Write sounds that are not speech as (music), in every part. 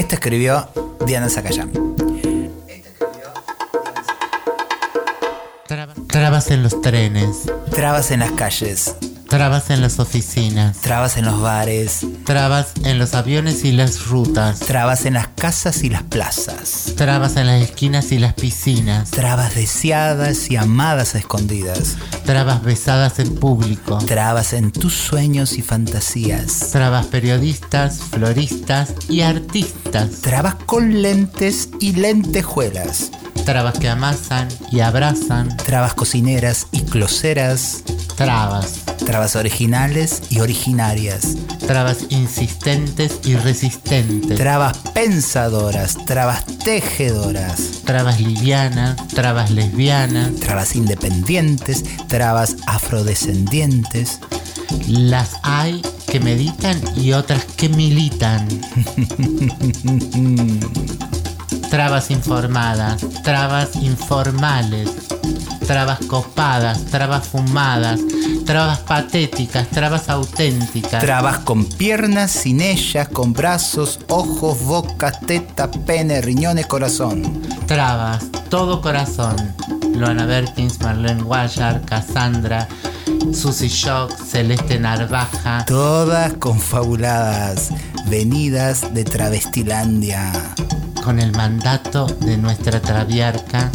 Esto escribió Diana Zacayán. Trabas en los trenes. Trabas en las calles. Trabas en las oficinas. Trabas en los bares. Trabas en los aviones y las rutas. Trabas en las casas y las plazas. Trabas en las esquinas y las piscinas. Trabas deseadas y amadas a escondidas. Trabas besadas en público. Trabas en tus sueños y fantasías. Trabas periodistas, floristas y artistas. Trabas con lentes y lentejuelas. Trabas que amasan y abrazan. Trabas cocineras y closeras. Trabas. Trabas originales y originarias. Trabas insistentes y resistentes. Trabas pensadoras. Trabas tejedoras. Trabas livianas. Trabas lesbianas. Trabas independientes. Trabas afrodescendientes. Las hay que meditan y otras que militan. (laughs) trabas informadas, trabas informales, trabas copadas, trabas fumadas, trabas patéticas, trabas auténticas. Trabas con piernas, sin ellas, con brazos, ojos, boca, teta, pene, riñones, corazón. Trabas, todo corazón. Loana Berkins, Marlene Guayar, Cassandra, Susy Shock, Celeste Narvaja. Todas confabuladas, venidas de Travestilandia. Con el mandato de nuestra traviarca.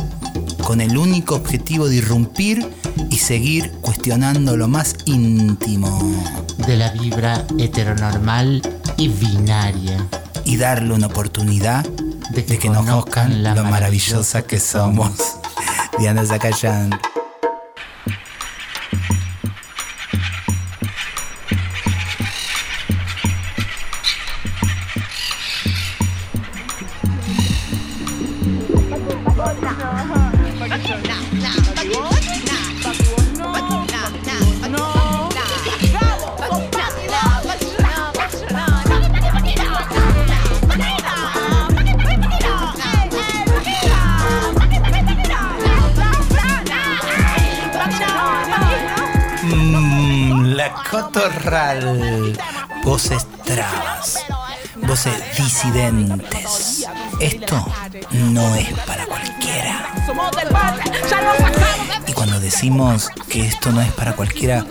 Con el único objetivo de irrumpir y seguir cuestionando lo más íntimo. De la vibra heteronormal y binaria. Y darle una oportunidad de que, nos conozcan lo maravillosa que somos. (laughs) Diana Zacayán. Disidentes. Esto no es para cualquiera. Y cuando decimos que esto no es para cualquiera,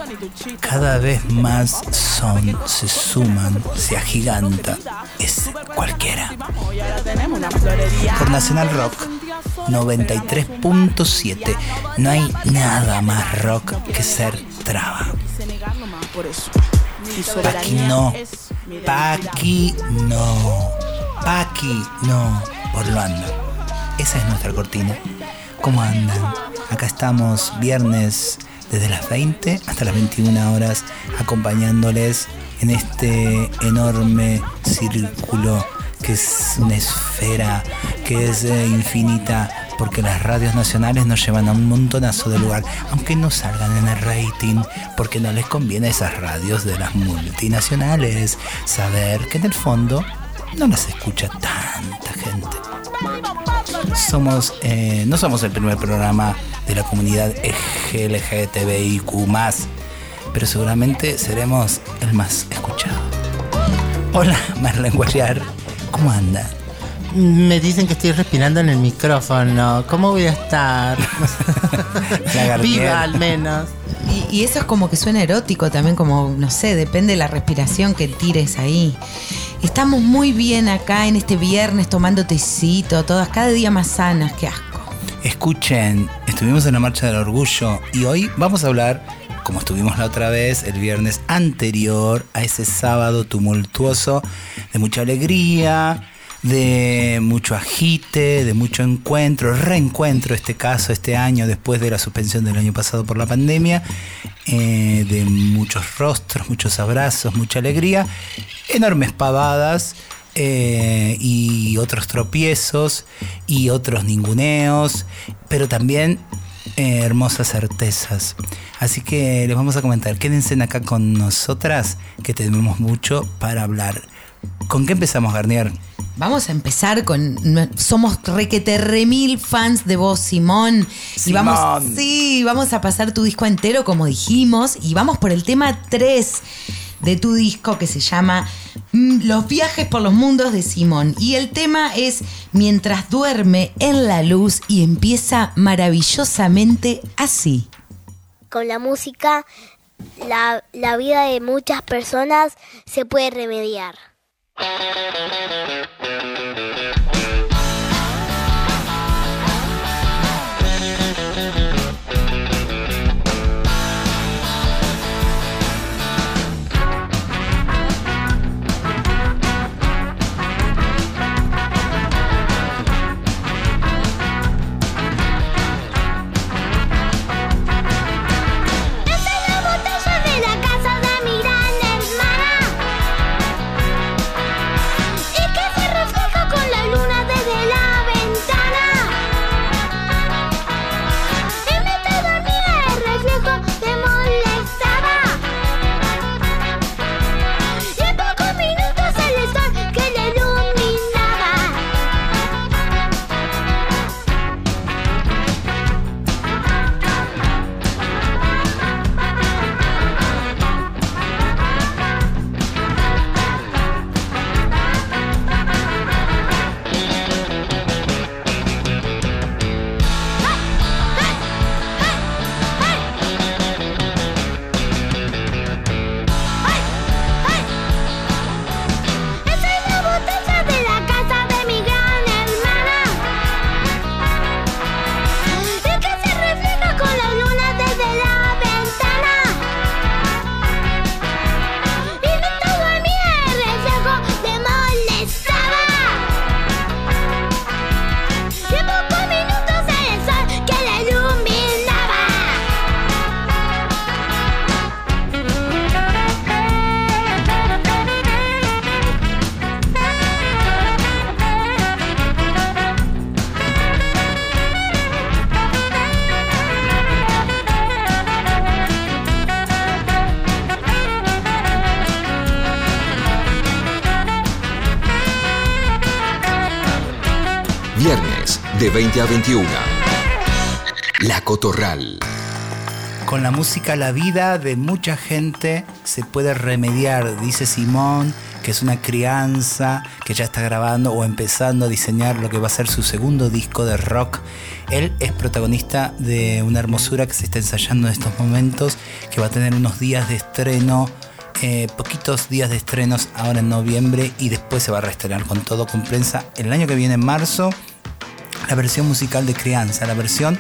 cada vez más son, se suman, se agiganta. Es cualquiera. Por Nacional Rock 93.7. No hay nada más rock que ser traba. Paqui no. Paqui no. Paqui no. Anda. Esa es nuestra cortina. ¿Cómo andan? Acá estamos viernes desde las 20 hasta las 21 horas acompañándoles en este enorme círculo que es una esfera, que es eh, infinita, porque las radios nacionales nos llevan a un montonazo de lugar, aunque no salgan en el rating, porque no les conviene a esas radios de las multinacionales saber que en el fondo no las escucha tanta gente. Somos, eh, no somos el primer programa de la comunidad LGTBIQ, pero seguramente seremos el más escuchado. Hola, Marlene Guayar. ¿Cómo anda? Me dicen que estoy respirando en el micrófono. ¿Cómo voy a estar? (laughs) Viva al menos. Y, y, eso es como que suena erótico también, como, no sé, depende de la respiración que tires ahí. Estamos muy bien acá en este viernes tomando tecito, todas cada día más sanas, qué asco. Escuchen, estuvimos en la Marcha del Orgullo y hoy vamos a hablar, como estuvimos la otra vez, el viernes anterior a ese sábado tumultuoso, de mucha alegría, de mucho agite, de mucho encuentro, reencuentro este caso este año después de la suspensión del año pasado por la pandemia, eh, de muchos rostros, muchos abrazos, mucha alegría, enormes pavadas. Eh, y otros tropiezos y otros ninguneos, pero también eh, hermosas certezas. Así que les vamos a comentar, quédense acá con nosotras, que tenemos mucho para hablar. ¿Con qué empezamos, Garnier? Vamos a empezar con. Somos requete mil fans de vos, Simón. Y vamos. Sí, vamos a pasar tu disco entero, como dijimos. Y vamos por el tema 3 de tu disco que se llama mm, Los viajes por los mundos de Simón. Y el tema es Mientras duerme en la luz y empieza maravillosamente así. Con la música, la, la vida de muchas personas se puede remediar. De 20 a 21. La Cotorral. Con la música la vida de mucha gente se puede remediar, dice Simón, que es una crianza que ya está grabando o empezando a diseñar lo que va a ser su segundo disco de rock. Él es protagonista de una hermosura que se está ensayando en estos momentos, que va a tener unos días de estreno eh, poquitos días de estrenos ahora en noviembre y después se va a reestrenar con todo con prensa el año que viene en marzo la versión musical de Crianza, la versión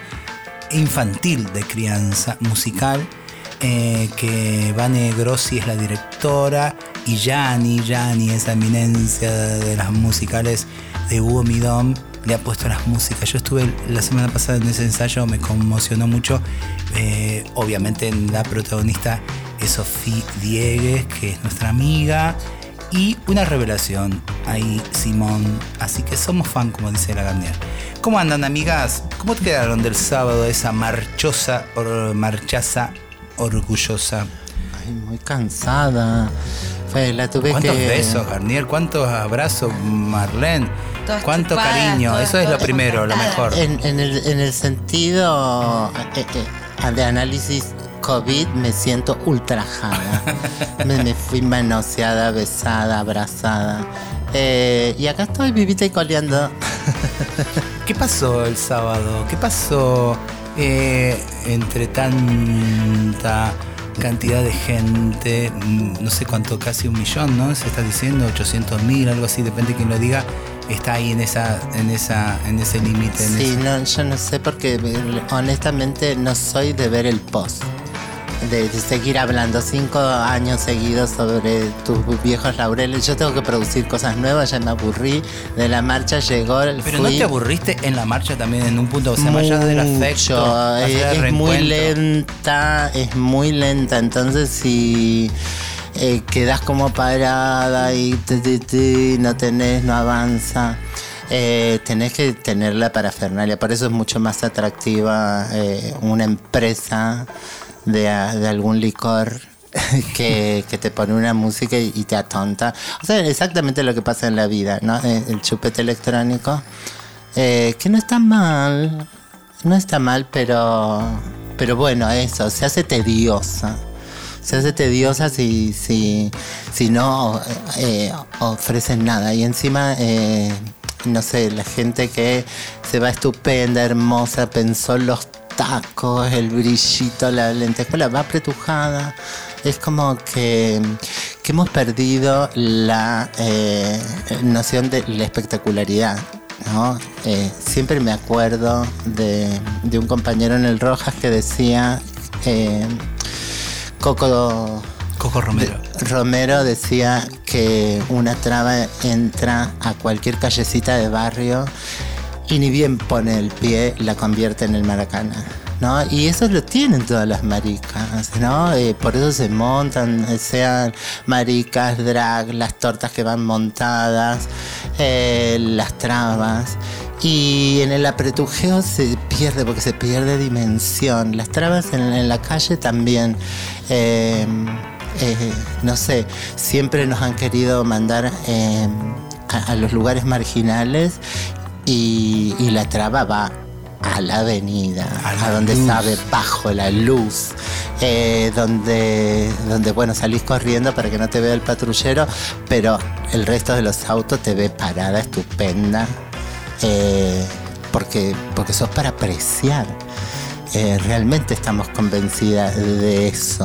infantil de Crianza musical, eh, que Vane Grossi es la directora y Gianni, Gianni, esa eminencia de las musicales de Hugo Midón, le ha puesto las músicas. Yo estuve la semana pasada en ese ensayo, me conmocionó mucho. Eh, obviamente la protagonista es Sofía Diegues, que es nuestra amiga y una revelación ahí, Simón. Así que somos fan, como dice la Garnier. ¿Cómo andan, amigas? ¿Cómo te quedaron del sábado esa marchosa, marchaza orgullosa? Ay, muy cansada. la tuve ¿Cuántos besos, Garnier? ¿Cuántos abrazos, Marlene? ¿Cuánto cariño? Eso es lo primero, lo mejor. En, el, sentido eh, eh, de análisis COVID me siento ultrajada. (laughs) me, fui manoseada, besada, abrazada. Eh, y acá estoy vivita y coleando. (laughs) ¿Qué pasó el sábado? ¿Qué pasó eh, entre tanta cantidad de gente? Mm, no sé cuánto, casi un millón, ¿no? Se está diciendo 800 mil, algo así, depende de quién lo diga está ahí en esa en esa en ese límite sí no yo no sé porque honestamente no soy de ver el post de, seguir hablando cinco años seguidos sobre tus viejos laureles. Yo tengo que producir cosas nuevas, ya me aburrí. De la marcha llegó el. Pero no te aburriste en la marcha también en un punto, o sea, más allá del afecto. Es, muy lenta, es muy lenta. Entonces, si. Eh, quedas como parada y no tenés, no avanza. Eh, tenés que tener la parafernalia, por eso es mucho más atractiva eh, una empresa de, algún licor (laughs) que, te pone una música y, te atonta. O sea, exactamente lo que pasa en la vida, ¿no? Eh, el chupete electrónico, eh, que no está mal, no está mal, pero, pero bueno, eso, se hace tediosa. Se hace tediosa si, si, si no eh, ofrecen nada. Y encima, eh, no sé, la gente que se va estupenda, hermosa, pensó los tacos, el brillito, la lentejuela, va apretujada. Es como que, que hemos perdido la eh, noción de la espectacularidad. ¿no? Eh, siempre me acuerdo de, de, un compañero en el Rojas que decía, eh, Coco, Coco Romero. De, Romero decía que una traba entra a cualquier callecita de barrio y ni bien pone el pie la convierte en el Maracana. ¿No? Y eso lo tienen todas las maricas, ¿no? Eh, por eso se montan, sean maricas, drag, las tortas que van montadas, eh, las trabas. Y en el apretujeo se pierde, porque se pierde dimensión. Las trabas en, la calle también. Eh, no sé, siempre nos han querido mandar a los lugares marginales y, y, la traba va a la avenida, a, a donde luz. sabe, bajo la luz, eh, donde, donde, bueno, salís corriendo para que no te vea el patrullero, pero el resto de los autos te ve parada, estupenda, eh, porque, porque sos para apreciar. Eh, realmente estamos convencidas de eso.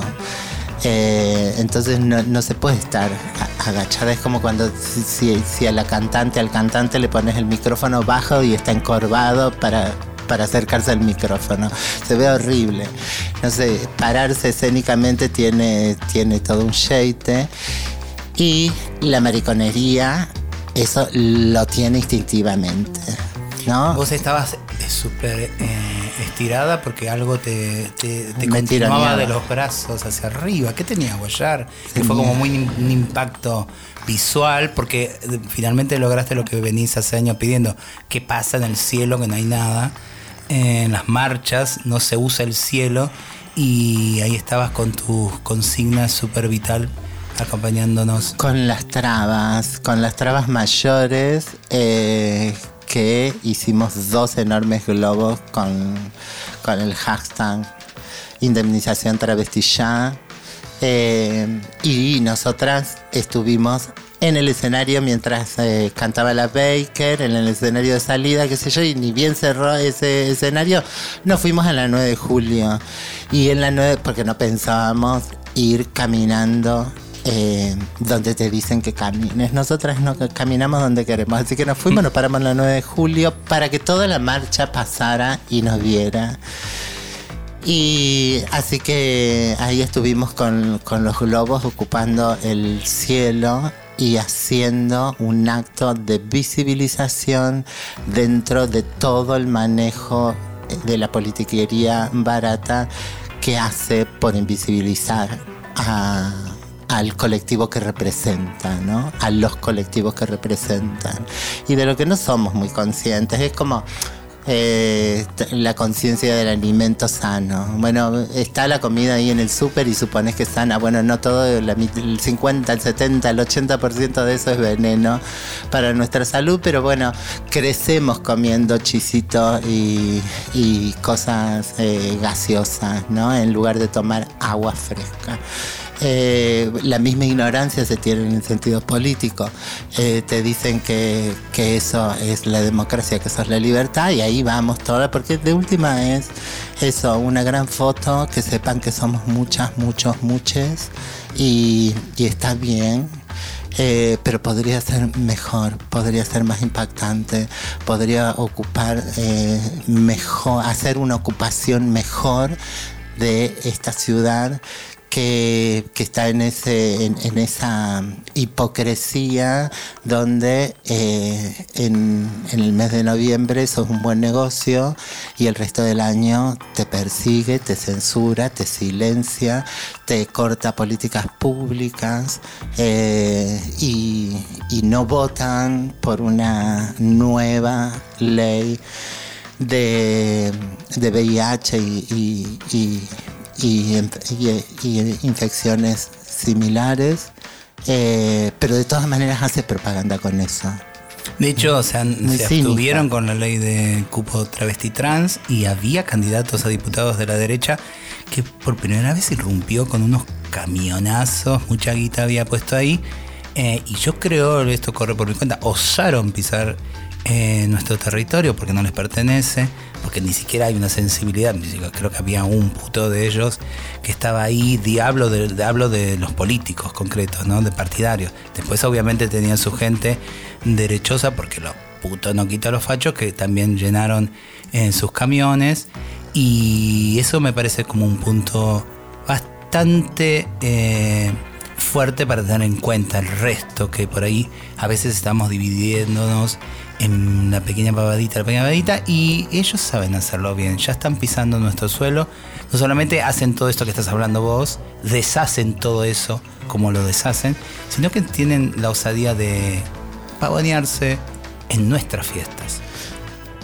Eh, entonces no, se puede estar agachada. Es como cuando si, a la cantante, al cantante le pones el micrófono bajo y está encorvado para, para acercarse al micrófono. Se ve horrible. No sé, pararse escénicamente tiene, tiene todo un shade. Y la mariconería, eso lo tiene instintivamente. ¿no? Vos estabas súper eh, estirada porque algo te, te, te continuaba de los brazos hacia arriba. ¿Qué tenía Guayar? Que fue como muy un impacto visual porque finalmente lograste lo que venís hace años pidiendo. ¿Qué pasa en el cielo? Que no hay nada. En las marchas no se usa el cielo y ahí estabas con tus consignas súper vital acompañándonos. Con las trabas, con las trabas mayores. Eh, que hicimos dos enormes globos con, con el hashtag indemnización travesti ya. Eh, y nosotras estuvimos en el escenario mientras eh, cantaba la Baker, en el escenario de salida, qué sé yo, y ni bien cerró ese escenario, nos fuimos a la 9 de julio. Y en la 9, porque no pensábamos ir caminando eh, donde te dicen que camines. Nosotras no caminamos donde queremos, así que nos fuimos, nos paramos el 9 de julio para que toda la marcha pasara y nos viera. Y así que ahí estuvimos con, con los globos ocupando el cielo y haciendo un acto de visibilización dentro de todo el manejo de la politiquería barata que hace por invisibilizar a, al colectivo que representa, ¿no? A los colectivos que representan. Y de lo que no somos muy conscientes. Es como eh, la conciencia del alimento sano. Bueno, está la comida ahí en el súper y supones que es sana. Bueno, no todo, el 50, el 70, el 80% de eso es veneno para nuestra salud, pero bueno, crecemos comiendo chisitos y, cosas eh, gaseosas, ¿no? En lugar de tomar agua fresca. Eh, la misma ignorancia se tiene en el sentido político. Eh, te dicen que, que, eso es la democracia, que eso es la libertad, y ahí vamos todas, porque de última es eso, una gran foto, que sepan que somos muchas, muchos, muchos, y, y está bien. Eh, pero podría ser mejor, podría ser más impactante, podría ocupar mejor, hacer una ocupación mejor de esta ciudad que, está en, ese, en, esa hipocresía donde eh, en, el mes de noviembre sos un buen negocio y el resto del año te persigue, te censura, te silencia, te corta políticas públicas eh, y, no votan por una nueva ley de, de VIH y y, y, y infecciones similares, eh, pero de todas maneras hace propaganda con eso. De hecho, sea, Muy se abstuvieron con la ley de cupo travesti trans y había candidatos a diputados de la derecha que por primera vez irrumpió con unos camionazos, mucha guita había puesto ahí. Eh, y yo creo, esto corre por mi cuenta, osaron pisar eh, nuestro territorio porque no les pertenece, porque ni siquiera hay una sensibilidad. Creo que había un puto de ellos que estaba ahí, diablo de, hablo de los políticos concretos, ¿no? de partidarios. Después, obviamente, tenían su gente derechosa porque los putos no quita los fachos que también llenaron en sus camiones. Y eso me parece como un punto bastante eh, fuerte para tener en cuenta el resto, que por ahí a veces estamos dividiéndonos en la pequeña pavadita, la pequeña pavadita, y ellos saben hacerlo bien, ya están pisando nuestro suelo, no solamente hacen todo esto que estás hablando vos, deshacen todo eso como lo deshacen, sino que tienen la osadía de pavonearse en nuestras fiestas.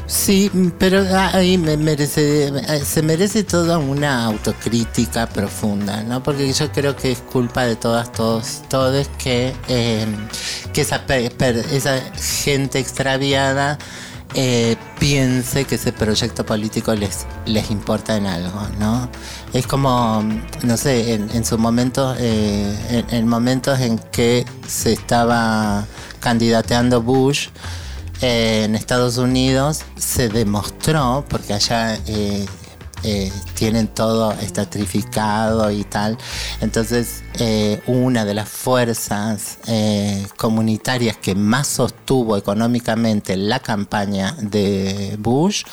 Sí, pero ahí me merece, se merece toda una autocrítica profunda, ¿no? Porque yo creo que es culpa de todas, todos, todos que, eh, que esa, esa gente extraviada eh, piense que ese proyecto político les, les importa en algo, ¿no? Es como, no sé, en, en su momento, eh, en, en momentos en que se estaba candidateando Bush, eh, en Estados Unidos se demostró, porque allá eh, eh, tienen todo estratificado y tal, entonces eh, una de las fuerzas eh, comunitarias que más sostuvo económicamente la campaña de Bush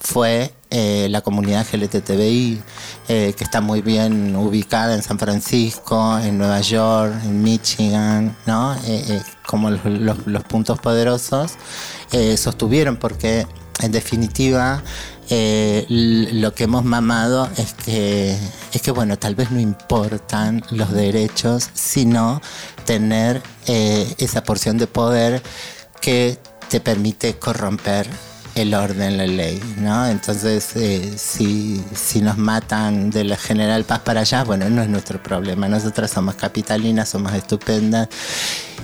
fue la comunidad LGTBI, eh, que está muy bien ubicada en San Francisco, en Nueva York, en Michigan, ¿no? Como los, los- puntos poderosos, sostuvieron porque en definitiva eh, lo que hemos mamado es que, es que, bueno, tal vez no importan los derechos, sino tener eh, esa porción de poder que te permite corromper el orden, la ley, ¿no? Entonces, eh, si, si nos matan de la General Paz para allá, bueno, no es nuestro problema. Nosotras somos capitalinas, somos estupendas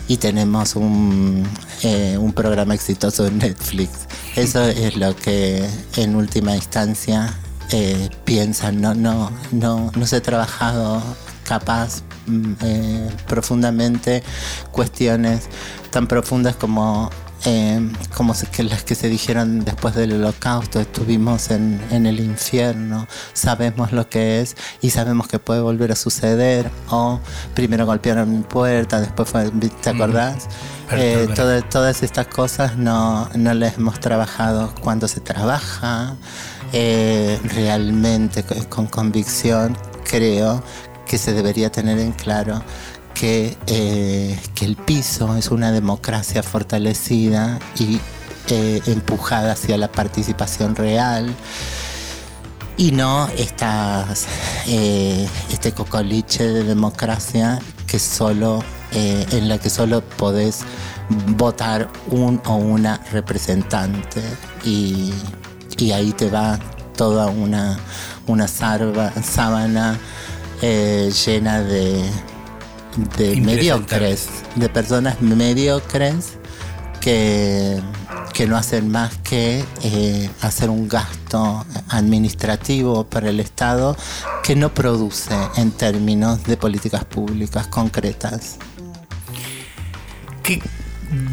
y tenemos un, eh, un programa exitoso en Netflix. Eso es lo que en última instancia eh, piensan. No, no, no, no se ha trabajado capaz mm, eh, profundamente cuestiones tan profundas como eh, como se- que las que se dijeron después del holocausto, estuvimos en, en el infierno, sabemos lo que es y sabemos que puede volver a suceder, o primero golpearon mi puerta, después fue, ¿te acordás? Eh, todas estas cosas no, no las hemos trabajado cuando se trabaja. Eh, realmente co- con convicción, creo que se debería tener en claro que, eh, que el piso es una democracia fortalecida y eh, empujada hacia la participación real. Y no estas, eh, este cocoliche de democracia que solo, en la que solo podés votar un o una representante y, y ahí te va toda una, una sábana llena de, de mediocres, de personas mediocres que, que no hacen más que eh, hacer un gasto administrativo para el Estado que no produce en términos de políticas públicas concretas. ¿Qué,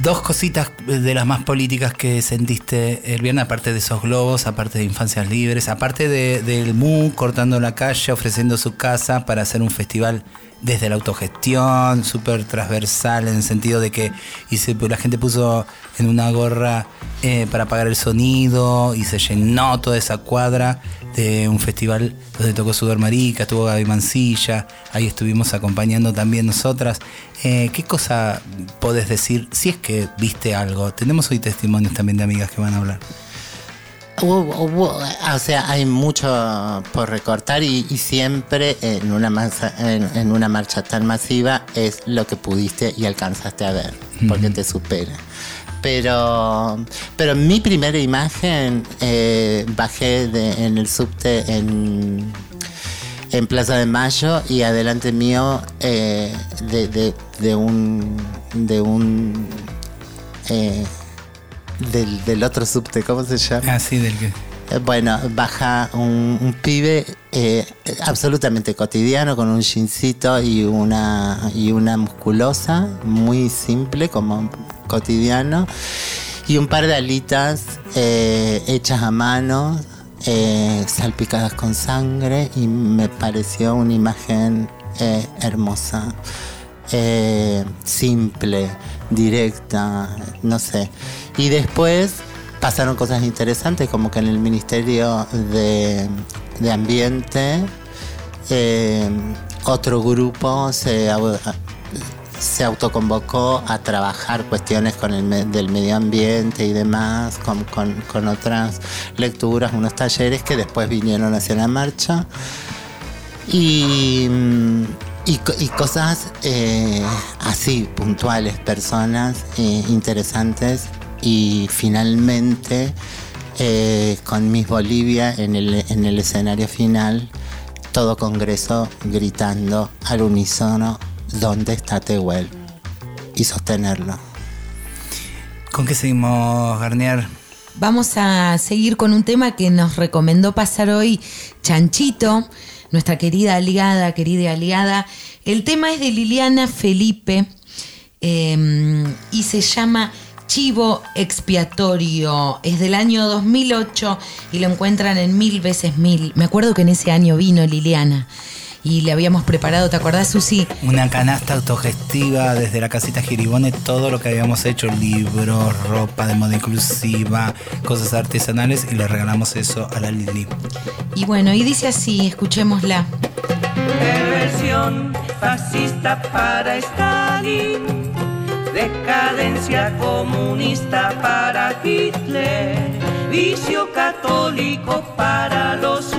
dos cositas de las más políticas que sentiste el viernes, aparte de esos globos, aparte de Infancias Libres, aparte de- del MU cortando la calle, ofreciendo su casa para hacer un festival desde la autogestión, súper transversal en el sentido de que y se- la gente puso en una gorra eh, para apagar el sonido y se llenó toda esa cuadra de un festival donde tocó Sudor Marica, estuvo Gaby Mancilla, ahí estuvimos acompañando también nosotras. Eh, ¿Qué cosa podés decir si es que viste algo? Tenemos hoy testimonios también de amigas que van a hablar. Hubo- hubo- o sea, hay mucho por recortar y, y siempre en una, masa- en, en una marcha tan masiva es lo que pudiste y alcanzaste a ver, porque te supera. Pero, pero mi primera imagen eh, bajé de- en el subte en, en Plaza de Mayo y adelante mío eh, de, de- de un de un eh, del, del otro subte, ¿cómo se llama? Ah, sí, del que. Eh, Bueno, baja un, un pibe eh, absolutamente cotidiano con un jeansito y una, y una musculosa, muy simple como cotidiano, y un par de alitas eh, hechas a mano, eh, salpicadas con sangre, y me pareció una imagen hermosa simple, directa, no sé. Y después pasaron cosas interesantes, como que en el Ministerio de, de Ambiente eh, otro grupo se, se autoconvocó a trabajar cuestiones con el del medio ambiente y demás, con, con- con otras lecturas, unos talleres que después vinieron hacia la marcha y, mm, y, co- y cosas eh, así, puntuales, personas eh, interesantes y finalmente eh, con Miss Bolivia en el, en el escenario final, todo Congreso gritando al unísono, ¿dónde está Tehuel? Y sostenerlo. ¿Con qué seguimos, Garnier? Vamos a seguir con un tema que nos recomendó pasar hoy Chanchito, nuestra querida aliada, querida aliada. El tema es de Liliana Felipe eh, y se llama Chivo Expiatorio. Es del año 2008 y lo encuentran en Mil veces Mil. Me acuerdo que en ese año vino Liliana y le habíamos preparado, ¿te acordás, Susi? Una canasta autogestiva desde la casita Giribone, todo lo que habíamos hecho, libros, ropa de moda inclusiva, cosas artesanales y le regalamos eso a la Lili. Y bueno, y dice así, escuchémosla. Perversión fascista para Stalin, decadencia comunista para Hitler, vicio católico para los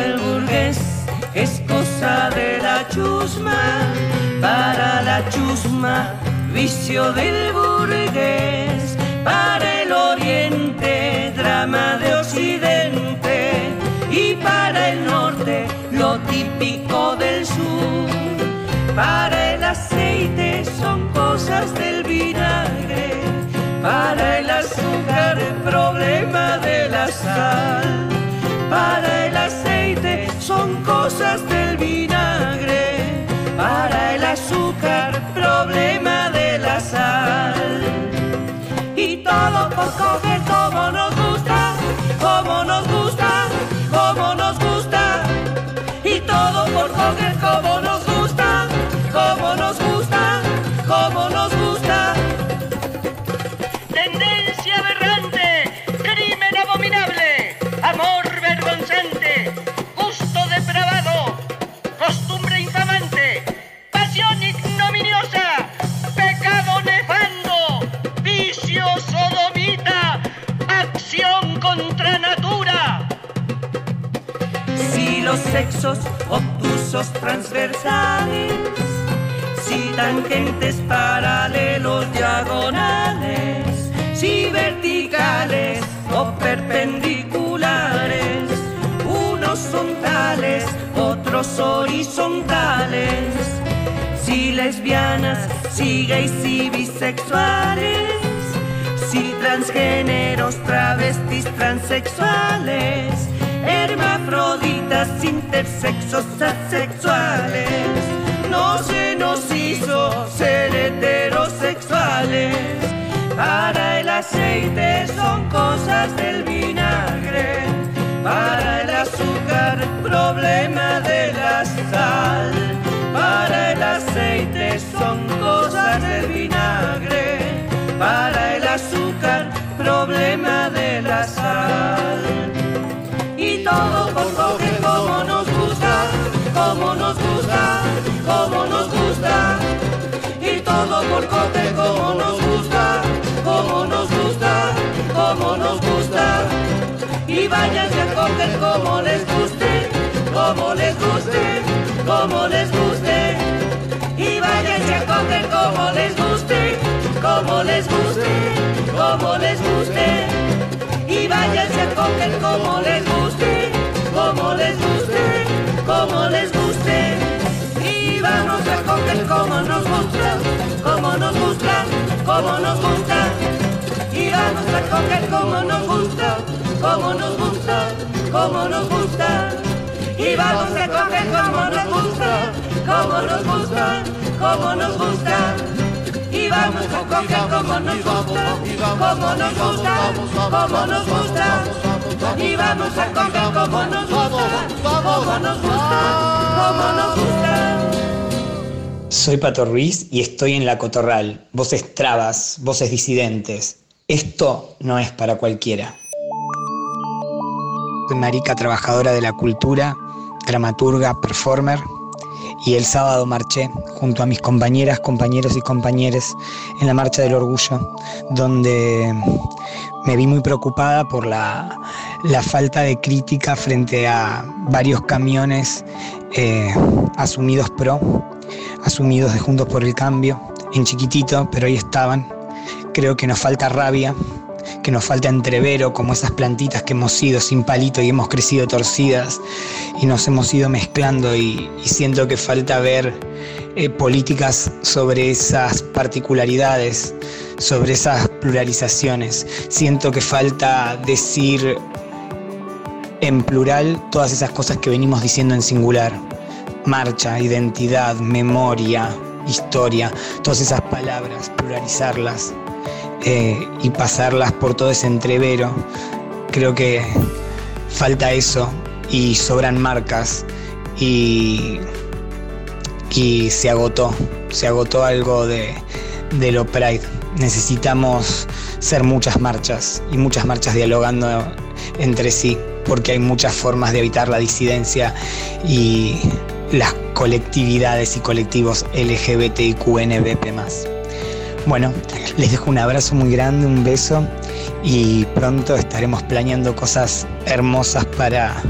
el burgués es cosa de la chusma, para la chusma, vicio del burgués, para el oriente, drama de occidente, y para el norte, lo típico del sur. Para el aceite son cosas del vinagre, para el azúcar, problema de la sal. Para el cosas del vinagre, para el azúcar, problema de la sal. Y todo por coger como nos gusta, como nos gusta, como nos gusta. Y todo por coger como nos gusta, obtusos transversales, si tangentes paralelos diagonales, si verticales o perpendiculares, unos son tales, otros horizontales, si lesbianas, si gays y bisexuales, si transgéneros, travestis, transexuales, hermafroditas, intersexos, asexuales. No se nos hizo ser heterosexuales. Para el aceite son cosas del vinagre. Para el azúcar, problema de la sal. Para el aceite son cosas del vinagre. Para el azúcar, problema de la sal. Como nos gusta, como nos gusta. Y todo por coger como nos gusta, como nos gusta, como nos gusta. Y váyanse a coger como les guste, como les guste, como les guste. Y váyanse a coger como les guste, como les guste, como les guste. Y váyanse a coger como les guste, como les guste, como les guste. Y vamos a coger como nos gusta, como como nos gusta. Y vamos a coger como nos gusta, como nos gusta, como nos gusta. Y vamos a coger como nos gusta, como nos gusta, como nos gusta. Y vamos a coger como nos gusta, como nos gusta, como nos gusta. Y vamos a coger como nos gusta, como nos gusta, como nos gusta. Soy Pato Ruiz y estoy en La Cotorral. Voces trabas, voces disidentes. Esto no es para cualquiera. Soy marica trabajadora de la cultura, dramaturga, performer. Y el sábado marché junto a mis compañeras, compañeros y compañeres en la Marcha del Orgullo, donde me vi muy preocupada por la, falta de crítica frente a varios camiones eh, asumidos pro asumidos de Juntos por el Cambio, en chiquitito, pero ahí estaban. Creo que nos falta rabia, que nos falta entrevero, como esas plantitas que hemos sido sin palito y hemos crecido torcidas y nos hemos ido mezclando y, siento que falta ver eh, políticas sobre esas particularidades, sobre esas pluralizaciones. Siento que falta decir en plural todas esas cosas que venimos diciendo en singular marcha, identidad, memoria, historia, todas esas palabras, pluralizarlas eh, y pasarlas por todo ese entrevero. Creo que falta eso y sobran marcas y, y se agotó, se agotó algo de, de lo Pride. Necesitamos ser muchas marchas y muchas marchas dialogando entre sí, porque hay muchas formas de evitar la disidencia y las colectividades y colectivos LGBTIQNBP. Bueno, les dejo un abrazo muy grande, un beso y pronto estaremos planeando cosas hermosas para,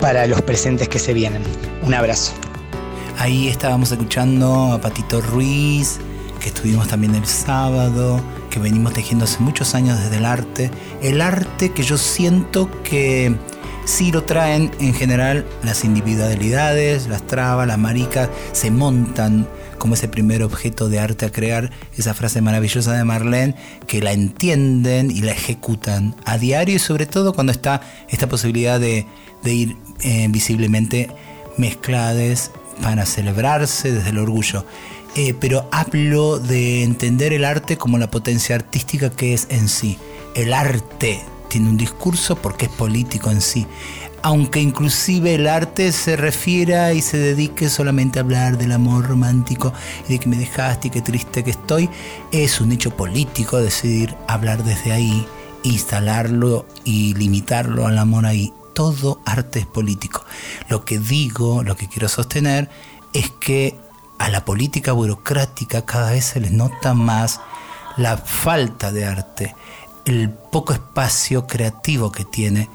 para los presentes que se vienen. Un abrazo. Ahí estábamos escuchando a Patito Ruiz, que estuvimos también el sábado, que venimos tejiendo hace muchos años desde el arte. El arte que yo siento que sí lo traen en general las individualidades, las trabas, las maricas, se montan como ese primer objeto de arte a crear, esa frase maravillosa de Marlene, que la entienden y la ejecutan a diario y sobre todo cuando está esta posibilidad de, ir eh, visiblemente mezcladas para celebrarse desde el orgullo. Eh, pero hablo de entender el arte como la potencia artística que es en sí. El arte tiene un discurso porque es político en sí. Aunque inclusive el arte se refiera y se dedique solamente a hablar del amor romántico y de que me dejaste y qué triste que estoy, es un hecho político decidir hablar desde ahí, instalarlo y limitarlo al amor ahí. Todo arte es político. Lo que digo, lo que quiero sostener, es que a la política burocrática cada vez se les nota más la falta de arte el poco espacio creativo que tiene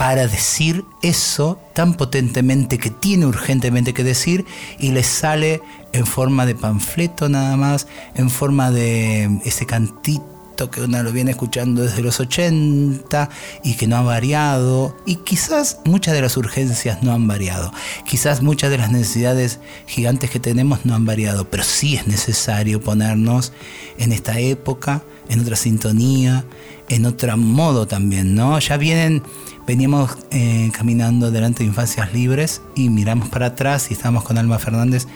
para decir eso tan potentemente que tiene urgentemente que decir y le sale en forma de panfleto nada más, en forma de ese cantito que uno lo viene escuchando desde los 80 y que no ha variado y quizás muchas de las urgencias no han variado, quizás muchas de las necesidades gigantes que tenemos no han variado, pero sí es necesario ponernos en esta época, en otra sintonía, en otro modo también, ¿no? Ya vienen, veníamos eh, caminando delante de Infancias Libres y miramos para atrás y estábamos con Alma Fernández,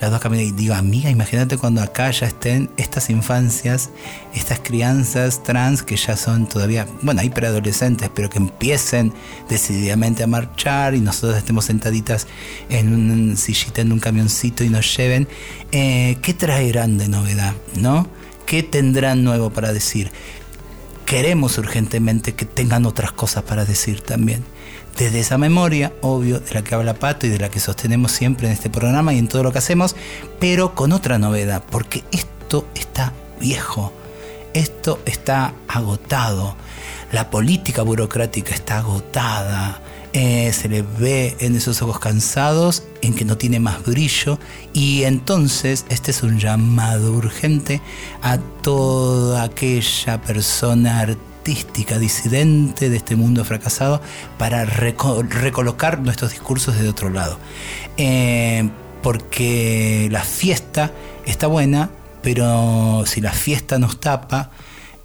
las dos caminando y digo, amiga, imagínate cuando acá ya estén estas infancias, estas crianzas trans que ya son todavía, bueno, hay preadolescentes, pero que empiecen decididamente a marchar y nosotros estemos sentaditas en un sillita, en un camioncito y nos lleven, eh, ¿qué traerán de novedad, no? ¿Qué tendrán nuevo para decir? Queremos urgentemente que tengan otras cosas para decir también. Desde esa memoria, obvio, de la que habla Pato y de la que sostenemos siempre en este programa y en todo lo que hacemos, pero con otra novedad, porque esto está viejo, esto está agotado, la política burocrática está agotada, eh, se le ve en esos ojos cansados, en que no tiene más brillo, y entonces este es un llamado urgente a toda aquella persona artística disidente de este mundo fracasado para recolocar nuestros discursos de otro lado. Eh, porque la fiesta está buena, pero si la fiesta nos tapa,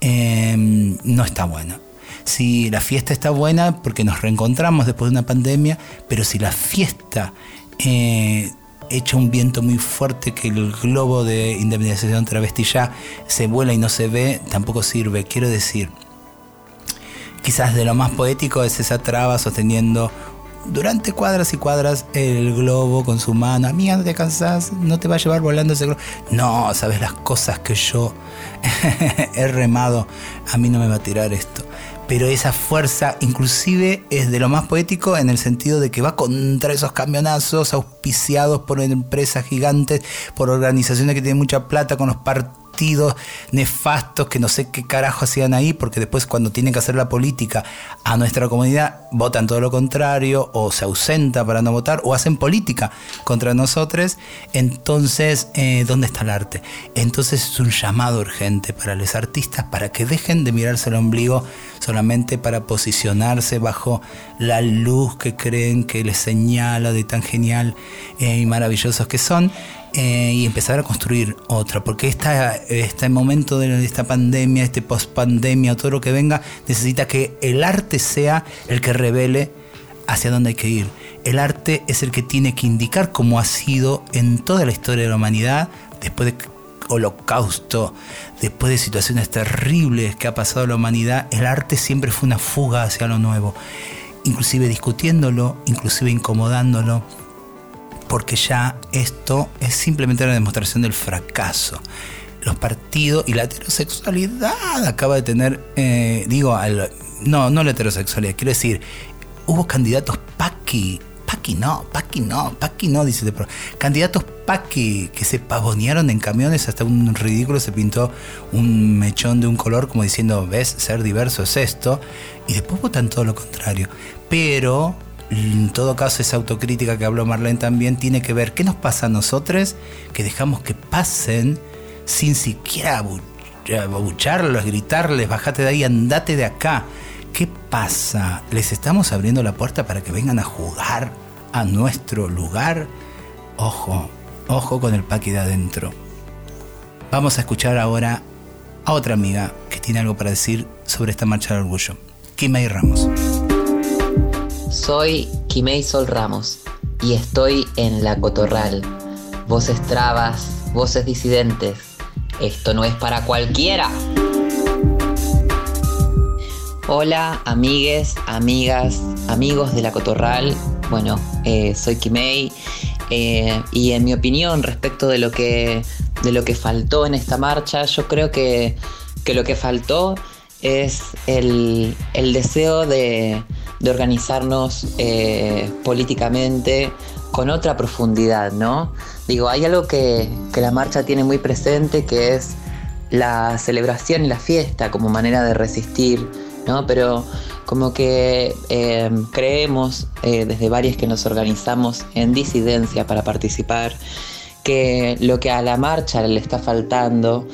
eh, no está buena. Si la fiesta está buena porque nos reencontramos después de una pandemia, pero si la fiesta eh, echa un viento muy fuerte que el globo de indemnización travesti ya se vuela y no se ve, tampoco sirve. Quiero decir, quizás de lo más poético es esa traba sosteniendo durante cuadras y cuadras el globo con su mano. Amiga, no te cansás, no te va a llevar volando ese globo. No, sabes las cosas que yo (laughs) he remado. A mí no me va a tirar esto. Pero esa fuerza inclusive es de lo más poético en el sentido de que va contra esos camionazos auspiciados por empresas gigantes, por organizaciones que tienen mucha plata con los partidos nefastos que no sé qué carajo hacían ahí, porque después cuando tienen que hacer la política a nuestra comunidad votan todo lo contrario, o se ausenta para no votar, o hacen política contra nosotros. Entonces, eh, ¿dónde está el arte? Entonces es un llamado urgente para los artistas para que dejen de mirarse el ombligo solamente para posicionarse bajo la luz que creen que les señala de tan genial eh, y maravillosos que son eh, y empezar a construir otra, porque esta, este momento de esta pandemia, este post pandemia, todo lo que venga, necesita que el arte sea el que revele hacia dónde hay que ir. El arte es el que tiene que indicar cómo ha sido en toda la historia de la humanidad, después de holocausto, después de situaciones terribles que ha pasado la humanidad, el arte siempre fue una fuga hacia lo nuevo, inclusive discutiéndolo, inclusive incomodándolo porque ya esto es simplemente una demostración del fracaso. Los partidos y la heterosexualidad acaba de tener, eh, digo, no, no la heterosexualidad, quiero decir, hubo candidatos paqui, paqui no, paqui no, paqui no, dice, pero candidatos paqui que se pavonearon en camiones hasta un ridículo, se pintó un mechón de un color como diciendo, ves, ser diverso es esto, y después votan todo lo contrario. Pero en todo caso esa autocrítica que habló Marlene también tiene que ver qué nos pasa a nosotros que dejamos que pasen sin siquiera abucharlos, gritarles, bajate de ahí, andate de acá. ¿Qué pasa? ¿Les estamos abriendo la puerta para que vengan a jugar a nuestro lugar? Ojo, ojo con el paqui de adentro. Vamos a escuchar ahora a otra amiga que tiene algo para decir sobre esta marcha del orgullo. Kimay Ramos. Soy Quimei Sol Ramos y estoy en La Cotorral. Voces trabas, voces disidentes. Esto no es para cualquiera. Hola, amigues, amigas, amigos de La Cotorral. Bueno, eh, soy Kimei eh, y en mi opinión respecto de lo que, de lo que faltó en esta marcha, yo creo que, que lo que faltó es el, el deseo de, de organizarnos eh, políticamente con otra profundidad, ¿no? Digo, hay algo que, la marcha tiene muy presente, que es la celebración y la fiesta como manera de resistir, ¿no? Pero como que eh, creemos, eh, desde varias que nos organizamos en disidencia para participar, que lo que a la marcha le está faltando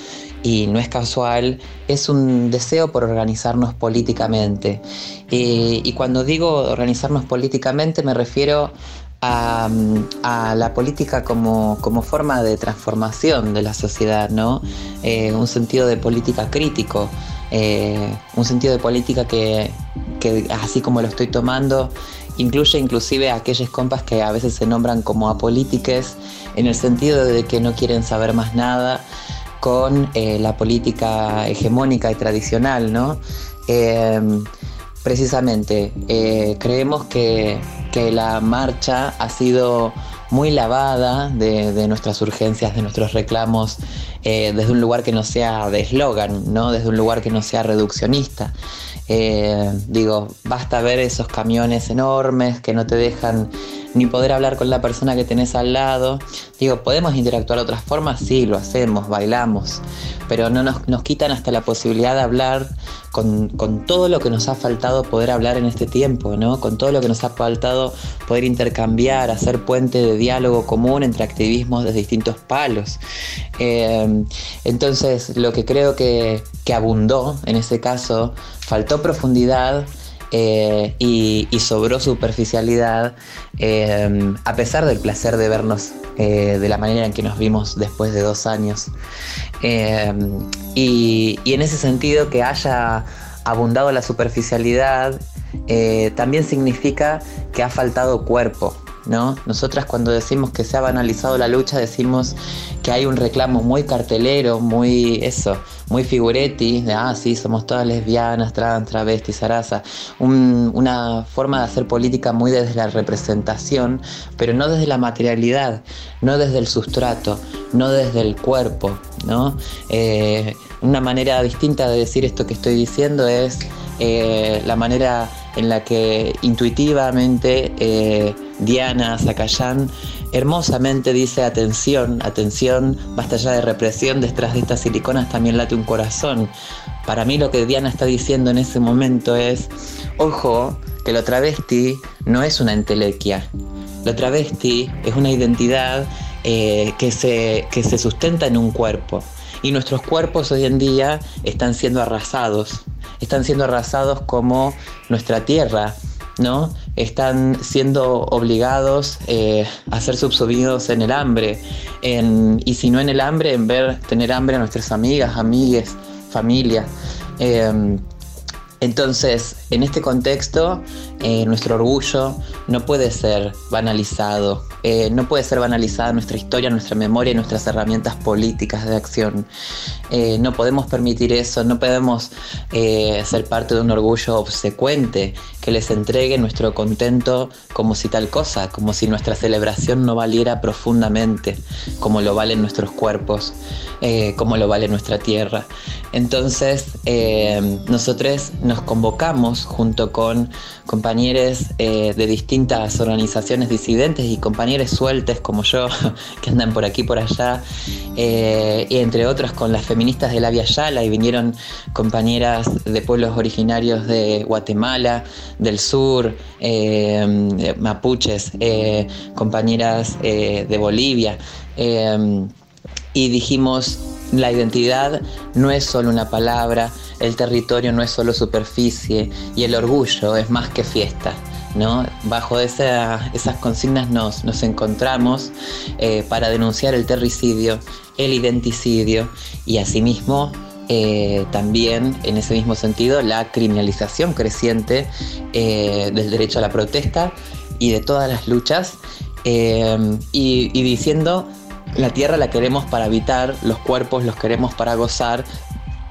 y no es casual, es un deseo por organizarnos políticamente. y cuando digo organizarnos políticamente me refiero a, la política como, forma de transformación de la sociedad, ¿no? Eh, un sentido de política crítico, eh, un sentido de política que, que, así como lo estoy tomando, incluye inclusive a aquellos compas que a veces se nombran como apolítiques, en el sentido de que no quieren saber más nada con eh, la política hegemónica y tradicional, ¿no? Eh, precisamente, eh, creemos que, la marcha ha sido muy lavada de, nuestras urgencias, de nuestros reclamos, desde un lugar que no sea de eslogan, ¿no? desde un lugar que no sea reduccionista. digo, basta ver esos camiones enormes que no te dejan ni poder hablar con la persona que tenés al lado. Digo, ¿podemos interactuar de otras formas? Sí, lo hacemos, bailamos, pero no nos, nos quitan hasta la posibilidad de hablar con, todo lo que nos ha faltado poder hablar en este tiempo, ¿no? Con todo lo que nos ha faltado poder intercambiar, hacer puente de diálogo común entre activismos de distintos palos. Eh, entonces, lo que creo que, que abundó en ese caso, faltó profundidad y, sobró superficialidad, a pesar del placer de vernos eh, de la manera en que nos vimos después de dos años. Eh, y, y en ese sentido que haya abundado la superficialidad eh, también significa que ha faltado cuerpo, ¿no? Nosotras cuando decimos que se ha banalizado la lucha decimos que hay un reclamo muy cartelero, muy eso, muy figuretti, de ah, sí, somos todas lesbianas, trans, travestis, zaraza, un- una forma de hacer política muy desde la representación, pero no desde la materialidad, no desde el sustrato, no desde el cuerpo, ¿no? Eh, una manera distinta de decir esto que estoy diciendo es eh, la manera en la que intuitivamente eh, Diana Zacayán hermosamente dice atención, atención, basta ya de represión, detrás de estas siliconas también late un corazón. Para mí lo que Diana está diciendo en ese momento es, ojo, que lo travesti no es una entelequia, lo travesti es una identidad eh, que, se, que se sustenta en un cuerpo. Y nuestros cuerpos hoy en día están siendo arrasados. Están siendo arrasados como nuestra tierra, ¿no? Están siendo obligados eh, a ser subsumidos en el hambre. y si no en el hambre, en ver tener hambre a nuestras amigas, amigues, familia. Em, entonces, en este contexto, eh, nuestro orgullo no puede ser banalizado, eh, no puede ser banalizada nuestra historia, nuestra memoria y nuestras herramientas políticas de acción. Eh, no podemos permitir eso, no podemos ser parte de un orgullo obsecuente que les entregue nuestro contento como si tal cosa, como si nuestra celebración no valiera profundamente, como lo valen nuestros cuerpos, como lo vale nuestra tierra. Entonces, nosotros nos convocamos junto con compañeros eh, de distintas organizaciones disidentes y compañeros sueltes como yo, (laughs) que andan por aquí por allá, eh, y entre otros con las feministas de la Via Yala, y vinieron compañeras de pueblos originarios de Guatemala, del sur, eh, mapuches, compañeras de Bolivia. y dijimos, la identidad no es solo una palabra, el territorio no es solo superficie y el orgullo es más que fiesta. ¿no? Bajo esa- esas consignas nos, encontramos eh, para denunciar el terricidio, el identicidio y asimismo eh, también en ese mismo sentido la criminalización creciente eh, del derecho a la protesta y de todas las luchas y diciendo la tierra la queremos para habitar, los cuerpos los queremos para gozar,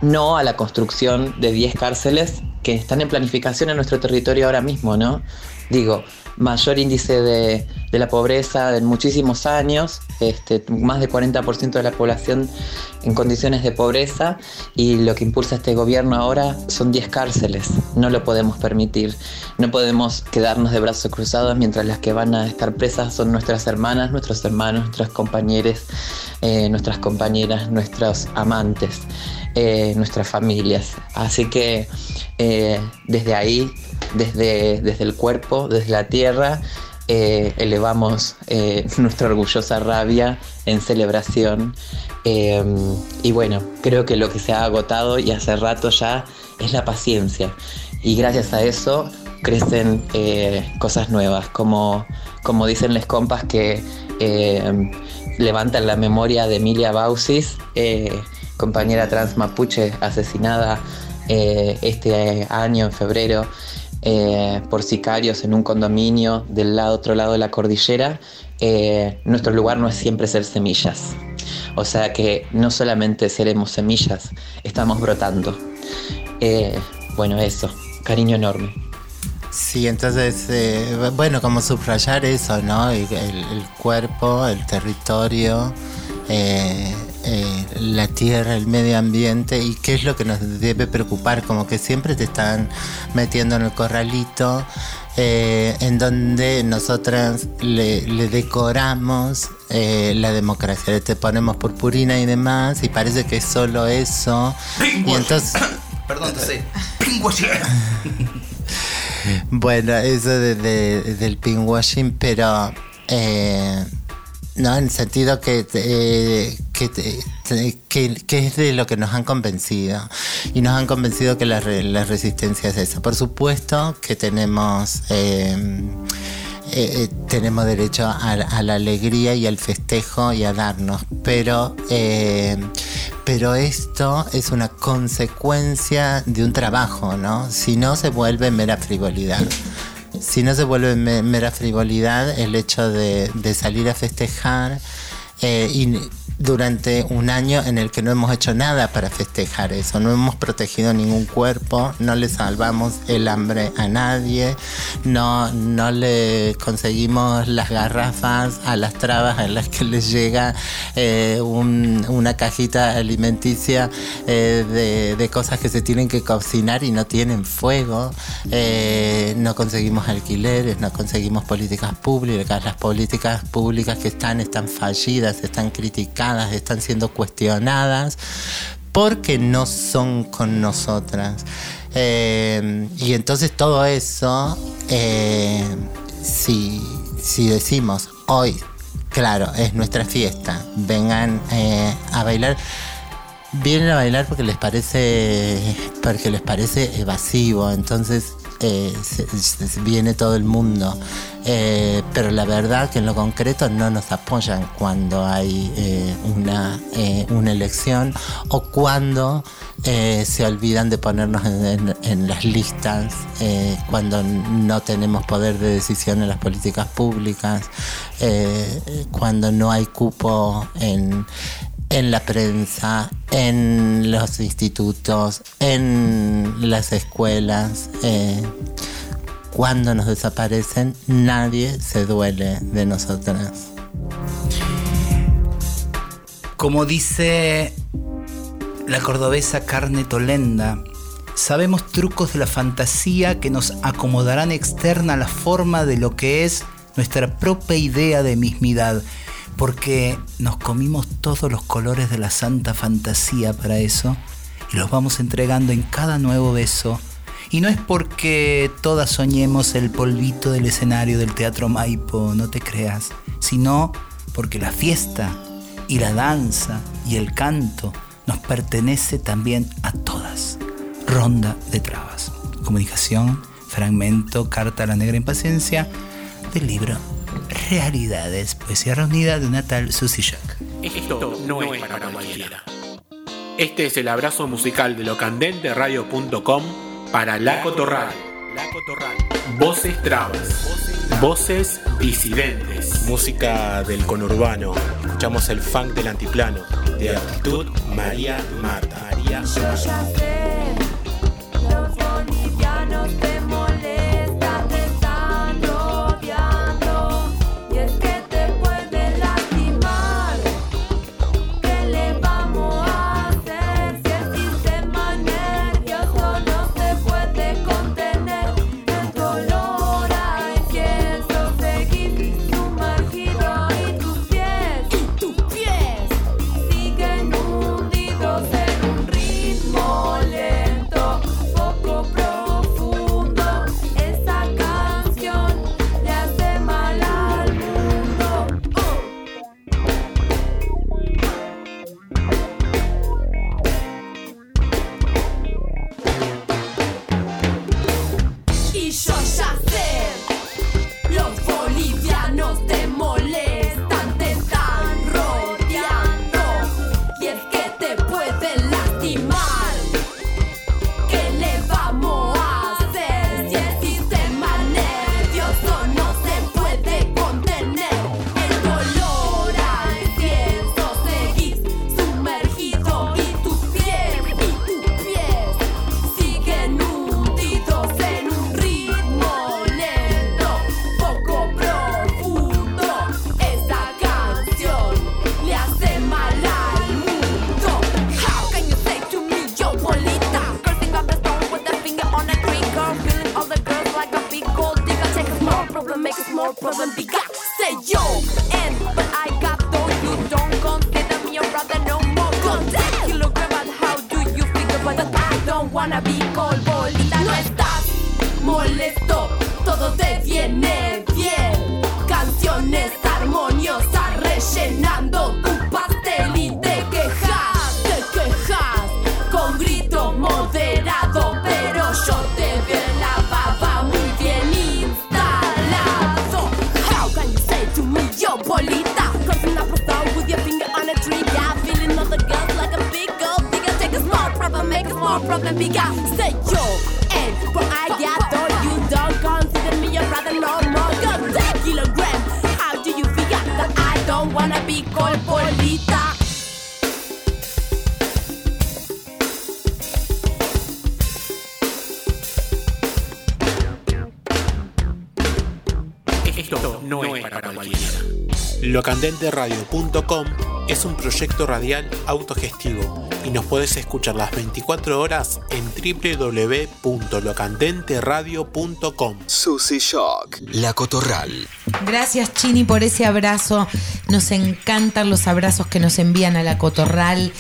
no a la construcción de 10 cárceles que están en planificación en nuestro territorio ahora mismo, ¿no? Digo, mayor índice de, la pobreza en muchísimos años, este, más de 40% de la población en condiciones de pobreza y lo que impulsa este gobierno ahora son 10 cárceles. No lo podemos permitir. No podemos quedarnos de brazos cruzados mientras las que van a estar presas son nuestras hermanas, nuestros hermanos, nuestras compañeros, eh, nuestras compañeras, nuestros amantes, eh, nuestras familias. Así que eh, desde ahí, desde, desde el cuerpo, desde la tierra, eh, elevamos (laughs) nuestra orgullosa rabia en celebración. Y bueno, creo que lo que se ha agotado y hace rato ya es la paciencia. Y gracias a eso crecen cosas nuevas, como, como dicen les compas que levantan la memoria de Emilia Bausis, compañera trans mapuche asesinada eh, este año en febrero eh, por sicarios en un condominio del lado, otro lado de la cordillera, eh, nuestro lugar no es siempre ser semillas. O sea que no solamente seremos semillas, estamos brotando. Bueno, eso, cariño enorme. Sí, entonces, bueno, como subrayar eso, ¿no? El cuerpo, el territorio, eh, eh, la tierra, el medio ambiente y qué es lo que nos debe preocupar, como que siempre te están metiendo en el corralito. eh, en donde nosotras le, le decoramos la democracia, le te ponemos purpurina y demás, y parece que es solo eso. Y entonces, (coughs) Perdón, te sé. Pinkwashing. (laughs) Bueno, eso de, de- del pinkwashing, pero eh, no, en el sentido que, eh, que, que, es de lo que nos han convencido. Y nos han convencido que la, la resistencia es esa. Por supuesto que tenemos... eh, eh, tenemos derecho a, a la alegría y al festejo y a darnos, pero, eh, pero esto es una consecuencia de un trabajo, ¿no? Si no se vuelve mera frivolidad. Si no se vuelve me- mera frivolidad el hecho de, de salir a festejar eh, y durante un año en el que no hemos hecho nada para festejar eso, no hemos protegido ningún cuerpo, no le salvamos el hambre a nadie, no, no le conseguimos las garrafas a las trabas en las que les llega eh, un- una cajita alimenticia eh, de, de cosas que se tienen que cocinar y no tienen fuego, eh, no conseguimos alquileres, no conseguimos políticas públicas, las políticas públicas que están están fallidas, están criticadas, están siendo cuestionadas porque no son con nosotras. Eh, y entonces todo eso, eh, si, si decimos hoy, claro, es nuestra fiesta, vengan eh, a bailar. Vienen a bailar porque les parece porque les parece evasivo, entonces eh, viene todo el mundo. Eh, pero la verdad que en lo concreto no nos apoyan cuando hay eh, una, una elección o cuando se olvidan de ponernos en, en- las listas, cuando no tenemos poder de decisión en las políticas públicas, cuando no hay cupo en, en la prensa, en los institutos, en las escuelas. eh, cuando nos desaparecen, nadie se duele de nosotras. Como dice la cordobesa Carne Tolenda, sabemos trucos de la fantasía que nos acomodarán externa la forma de lo que es nuestra propia idea de mismidad, porque nos comimos todos los colores de la santa fantasía para eso y los vamos entregando en cada nuevo beso. Y no es porque todas soñemos el polvito del escenario del Teatro Maipo, no te creas, sino porque la fiesta y la danza y el canto nos pertenece también a todas. Ronda de trabas. Comunicación, fragmento, carta a la negra impaciencia del libro Realidades, poesía reunida de una tal Susie Jack. Esto no es para cualquiera. Este es el abrazo musical de locandenteradio.com para La Cotorral. Voces trabas. Voces disidentes. Música del conurbano. Escuchamos el funk del antiplano. De actitud María Marta. María Los Locandenteradio.com es un proyecto radial autogestivo y nos puedes escuchar las 24 horas en www.locandenteradio.com. Susi Shock, La Cotorral. Gracias Chini por ese abrazo. Nos encantan los abrazos que nos envían a la Cotorral.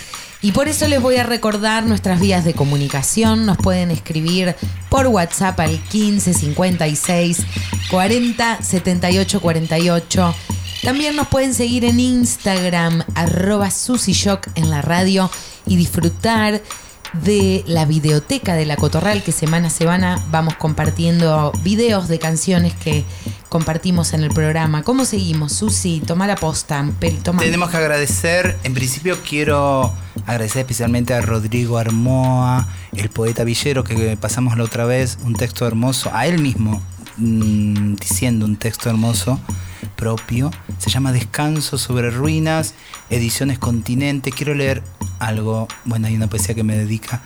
Y por eso les voy a recordar nuestras vías de comunicación. Nos pueden escribir por WhatsApp al 15 56 40 78 48. También nos pueden seguir en Instagram, arroba SusiShock en la radio y disfrutar de la videoteca de la Cotorral que semana a semana vamos compartiendo videos de canciones que compartimos en el programa. ¿Cómo seguimos, Susi? Toma la posta. Toma. Tenemos que agradecer, en principio quiero agradecer especialmente a Rodrigo Armoa, el poeta villero que pasamos la otra vez, un texto hermoso, a él mismo mm, diciendo un texto hermoso propio, se llama Descanso sobre ruinas, ediciones Continente, quiero leer algo, bueno, hay una poesía que me dedica,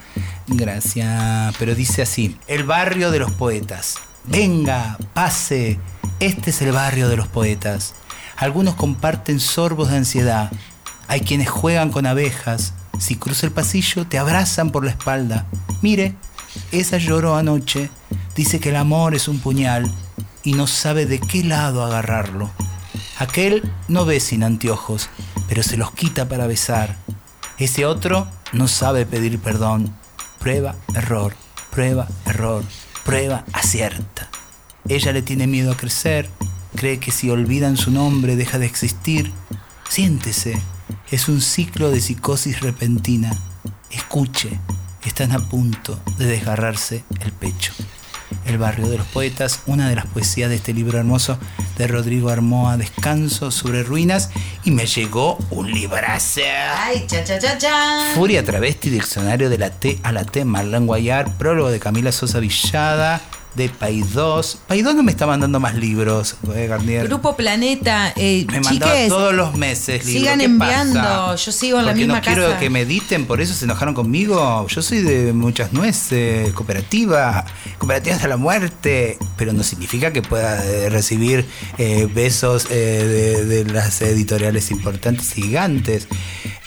gracias, pero dice así, el barrio de los poetas, venga, pase, este es el barrio de los poetas. Algunos comparten sorbos de ansiedad. Hay quienes juegan con abejas. Si cruza el pasillo, te abrazan por la espalda. Mire, esa lloró anoche. Dice que el amor es un puñal y no sabe de qué lado agarrarlo. Aquel no ve sin anteojos, pero se los quita para besar. Ese otro no sabe pedir perdón. Prueba, error, prueba, error, prueba, acierta. Ella le tiene miedo a crecer, cree que si olvidan su nombre deja de existir. Siéntese, es un ciclo de psicosis repentina. Escuche, están a punto de desgarrarse el pecho. El barrio de los poetas, una de las poesías de este libro hermoso de Rodrigo Armoa, Descanso sobre ruinas, y me llegó un librazo. Ay, cha, cha, cha, cha. Furia Travesti, Diccionario de la T a la T, Marlene Guayar, prólogo de Camila Sosa Villada, de Paidós. Paidós no me está mandando más libros, eh, Garnier. Grupo Planeta, eh, Me mandaba chiques, todos los meses libros. sigan ¿Qué enviando. pasa? Yo sigo en la Porque misma no quiero que me editen, por eso se enojaron conmigo. Yo soy de muchas nueces, cooperativa, cooperativa hasta la muerte, pero no significa que pueda eh, recibir eh, besos eh, de, de las editoriales importantes y gigantes.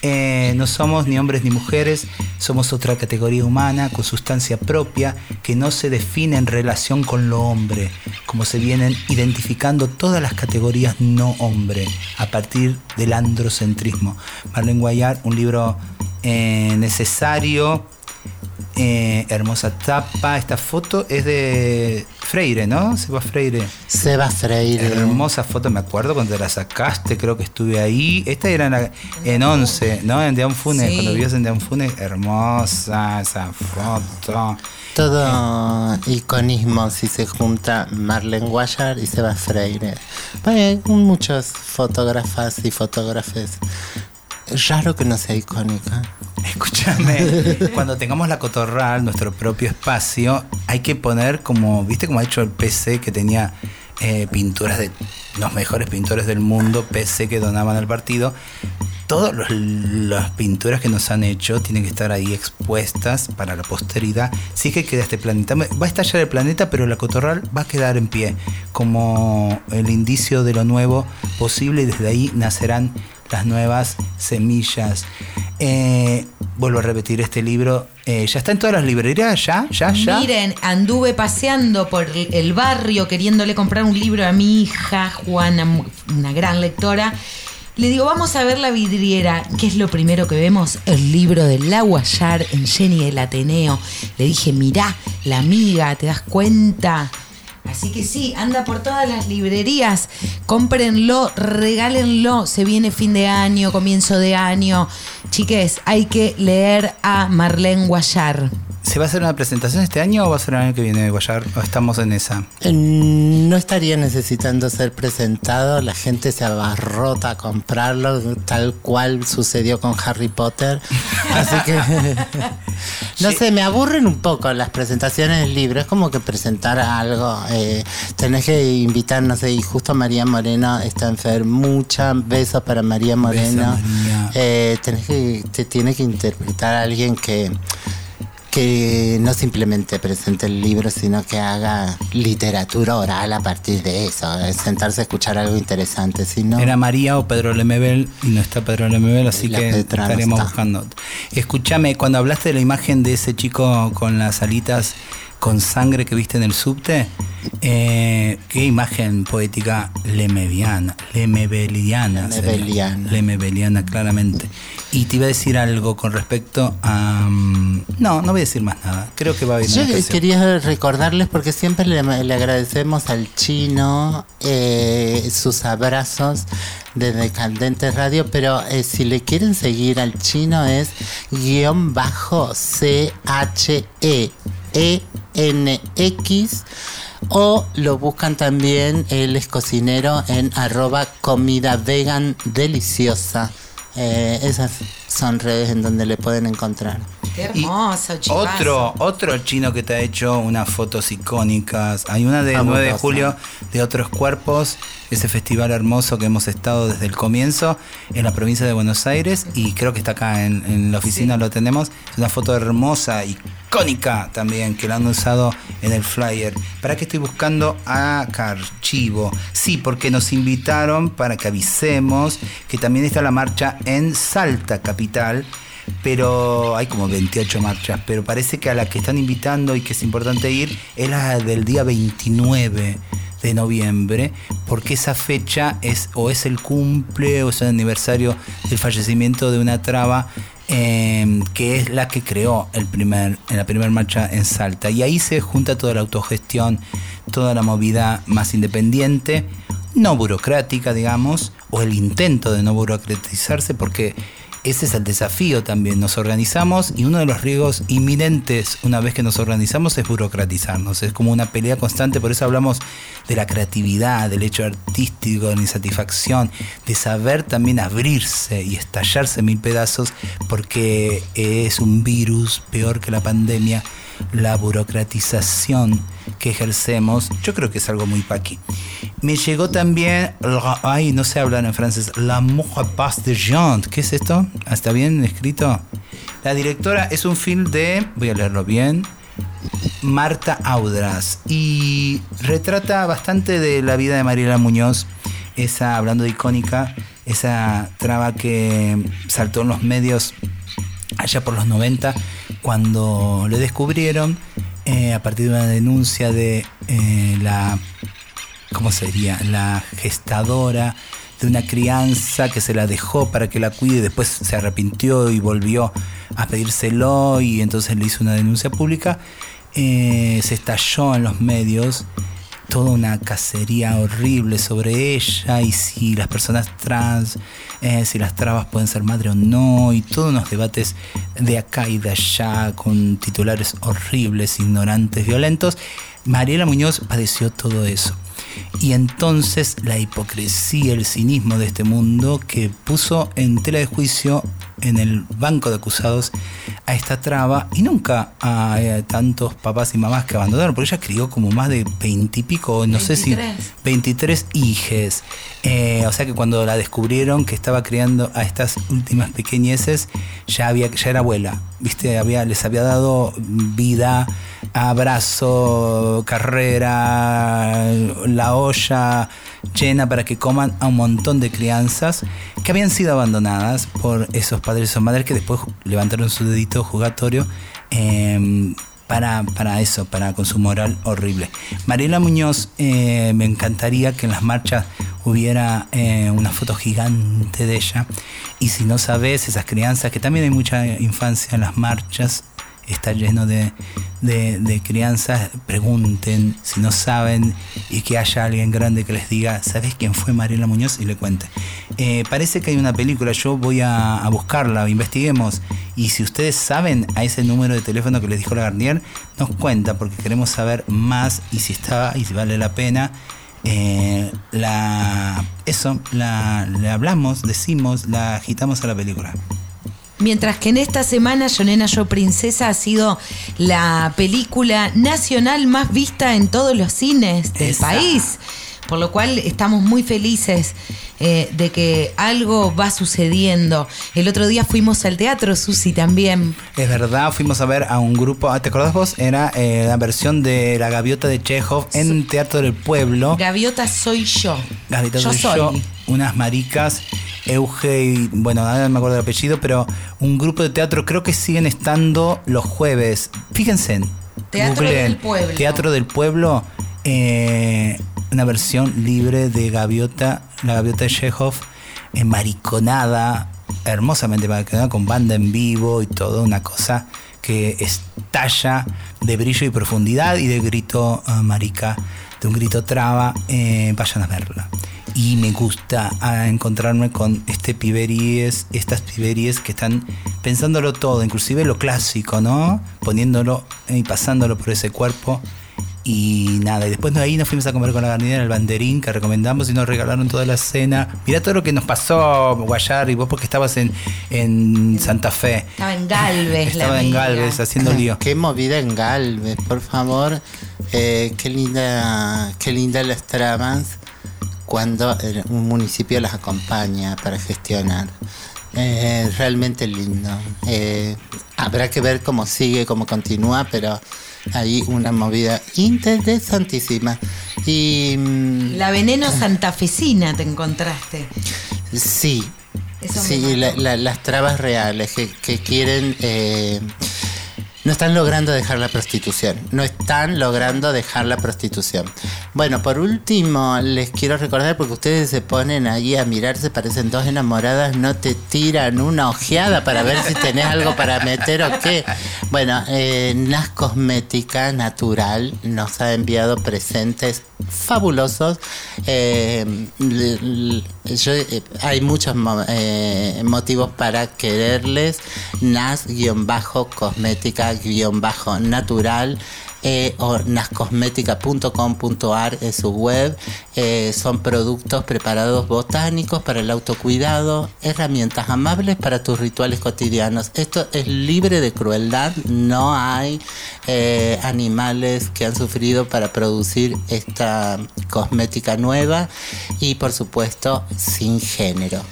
Eh, no somos ni hombres ni mujeres, somos otra categoría humana con sustancia propia que no se define en relación con lo hombre, como se vienen identificando todas las categorías no hombre a partir del androcentrismo. Marlene Guayar, un libro eh, necesario, eh, hermosa tapa. Esta foto es de Freire, ¿no? Seba Freire. Seba Freire. Hermosa foto, me acuerdo cuando la sacaste, creo que estuve ahí. Esta era en, la- en 11, ¿no? En Dean Funes, Sí. cuando vivías en Dean Funes. Hermosa esa foto. Todo iconismo si se junta Marlene Guayar y Seba Freire. Hay muchos fotógrafas y fotógrafes. Es raro que no sea icónica. Escúchame, (laughs) cuando tengamos la cotorral, nuestro propio espacio, hay que poner como, ¿viste cómo ha hecho el PC que tenía eh, pinturas de los mejores pintores del mundo, PC que donaban al partido? Todas las pinturas que nos han hecho tienen que estar ahí expuestas para la posteridad. Es que queda este planeta. Va a estallar el planeta, pero la cotorral va a quedar en pie como el indicio de lo nuevo posible y desde ahí nacerán las nuevas semillas. Eh, vuelvo a repetir este libro. eh, ¿Ya está en todas las librerías? ¿Ya? ¿Ya? ¿Ya? Miren, anduve paseando por el barrio queriéndole comprar un libro a mi hija, Juana, una gran lectora. Le digo, vamos a ver la vidriera. ¿Qué es lo primero que vemos? El libro de La Guayar en Jenny del Ateneo. Le dije, mirá, la amiga, ¿te das cuenta? Así que sí, anda por todas las librerías, cómprenlo, regálenlo, se viene fin de año, comienzo de año. Chiques, hay que leer a Marlene Guayar. ¿Se va a hacer una presentación este año o va a ser el año que viene, Guayar? ¿O estamos en esa? No estaría necesitando ser presentado, la gente se abarrota a comprarlo, tal cual sucedió con Harry Potter. Así que, (laughs) no sé, me aburren un poco las presentaciones libro, es como que presentar algo, eh, tenés que invitar, no sé, y justo María Moreno está enferma, muchas besos para María Moreno. María. Eh, tenés que, te tiene que interpretar a alguien que que no simplemente presente el libro, sino que haga literatura oral a partir de eso, es sentarse a escuchar algo interesante, si no... Era María o Pedro Lemebel y no está Pedro Lemebel, así que Petra no estaremos está. buscando. Escúchame, cuando hablaste de la imagen de ese chico con las alitas con sangre que viste en el subte, eh, qué imagen poética lemeviana, lemebeliana. Lemebeliana. Lemebeliana, claramente. Y te iba a decir algo con respecto a... mm, No, no voy a decir más nada. Creo que va a haber Yo quería recordarles porque siempre le, le agradecemos al chino eh, sus abrazos desde Candente Radio, pero eh, si le quieren seguir al chino es guion bajo C H E E N X o lo buscan también, él es cocinero en arroba comida vegan deliciosa. Eh, esas son redes en donde le pueden encontrar. Qué hermoso, chivazo. Otro, otro chino que te ha hecho unas fotos icónicas. Hay una del 9 de julio de Otros Cuerpos, ese festival hermoso que hemos estado desde el comienzo en la provincia de Buenos Aires y creo que está acá en, en la oficina, lo tenemos. Es una foto hermosa, icónica también, que la han usado en el flyer. ¿Para qué estoy buscando acá archivo? Sí, porque nos invitaron para que avisemos que también está la marcha en Salta, capital pero hay como 28 marchas, pero parece que a la que están invitando y que es importante ir es la del día 29 de noviembre, porque esa fecha es o es el cumple o es el aniversario del fallecimiento de una traba eh, que es la que creó el primer, en la primera marcha en Salta. Y ahí se junta toda la autogestión, toda la movida más independiente, no burocrática, digamos, o el intento de no burocratizarse, porque ese es el desafío también. Nos organizamos y uno de los riesgos inminentes una vez que nos organizamos es burocratizarnos. Es como una pelea constante, por eso hablamos de la creatividad, del hecho artístico, de la insatisfacción, de saber también abrirse y estallarse mil pedazos, porque es un virus peor que la pandemia, la burocratización que ejercemos. Yo creo que es algo muy paqui. Me llegó también, ay, no sé hablar en francés, L'amour passe de Jean. ¿Qué es esto? ¿Está bien escrito? La directora es un film de, voy a leerlo bien, Marta Audras y retrata bastante de la vida de Mariela Muñoz, esa, hablando de icónica, esa traba que saltó en los medios allá por los 90, cuando le descubrieron eh, a partir de una denuncia de eh, la, ¿cómo sería? La gestadora de una crianza que se la dejó para que la cuide, después se arrepintió y volvió a pedírselo y entonces le hizo una denuncia pública. Eh, se estalló en los medios toda una cacería horrible sobre ella y si las personas trans, eh, si las trabas pueden ser madre o no, y todos unos debates de acá y de allá con titulares horribles, ignorantes, violentos. Mariela Muñoz padeció todo eso. Y entonces la hipocresía, el cinismo de este mundo que puso en tela de juicio en el banco de acusados a esta traba y nunca a, eh, tantos papás y mamás que abandonaron, porque ella crió como más de veintipico, no sé si 23. 23 hijes. Eh, o sea que cuando la descubrieron que estaba criando a estas últimas pequeñeces, ya había, ya era abuela, viste, había, les había dado vida, abrazo, carrera, la olla llena para que coman a un montón de crianzas que habían sido abandonadas por esos padres o madres que después levantaron su dedito jugatorio eh, para, para eso, para con su moral horrible. Mariela Muñoz, eh, me encantaría que en las marchas hubiera eh, una foto gigante de ella. Y si no sabes, esas crianzas, que también hay mucha infancia en las marchas, está lleno de, de, de crianzas, pregunten si no saben y que haya alguien grande que les diga, ¿sabes quién fue Mariela Muñoz? Y le cuente. Eh, parece que hay una película, yo voy a, buscarla, investiguemos. Y si ustedes saben a ese número de teléfono que les dijo la Garnier, nos cuenta porque queremos saber más y si está y si vale la pena. Eh, la eso la, le hablamos, decimos, la agitamos a la película. Mientras que en esta semana Yo Nena Yo Princesa ha sido la película nacional más vista en todos los cines del Esa. país. Por lo cual estamos muy felices eh, de que algo va sucediendo. El otro día fuimos al teatro, Susi, también. Es verdad, fuimos a ver a un grupo, ah, ¿te acordás vos? Era eh, la versión de La Gaviota de Chekhov en Teatro del Pueblo. Gaviota soy yo. Gaviota yo soy yo, unas maricas, Euge y, bueno, no me acuerdo del apellido, pero un grupo de teatro, creo que siguen estando los jueves. Fíjense, en- Teatro googleen, del Pueblo. Teatro del Pueblo, eh, una versión libre de Gaviota, la Gaviota de Chekhov, en mariconada, hermosamente mariconada, con banda en vivo y todo, una cosa que estalla de brillo y profundidad y de grito ah, marica, de un grito traba, eh, vayan a verla. Y me gusta ah, encontrarme con este piberíes, estas piberíes que están pensándolo todo, inclusive lo clásico, ¿no? Poniéndolo eh, y pasándolo por ese cuerpo. Y nada, y después de ahí nos fuimos a comer con la garnina en el banderín que recomendamos y nos regalaron toda la cena. Mirá todo lo que nos pasó, Guayar, y vos porque estabas en, en Santa Fe. Estaba en Galvez, la Estaba en amiga. Galvez haciendo lío. Qué movida en Galvez, por favor. Eh, qué linda, qué linda las tramas cuando un municipio las acompaña para gestionar. Eh, realmente lindo. Eh, habrá que ver cómo sigue, cómo continúa, pero hay una movida interesantísima. Y mm, La veneno santafesina te encontraste. Sí, Eso sí, mató. la- la- las trabas reales que, que quieren... eh, no están logrando dejar la prostitución. No están logrando dejar la prostitución. Bueno, por último, les quiero recordar, porque ustedes se ponen ahí a mirarse, parecen dos enamoradas, no te tiran una ojeada para ver si tenés algo para meter o qué. Bueno, eh, Nas Cosmética Natural nos ha enviado presentes fabulosos. Eh, eh, hay muchos eh, motivos para quererles. Nas-cosmética-natural. eh, o nascosmética.com.ar es su web. Eh, son productos preparados botánicos para el autocuidado, herramientas amables para tus rituales cotidianos. Esto es libre de crueldad, no hay eh, animales que han sufrido para producir esta cosmética nueva y por supuesto sin género.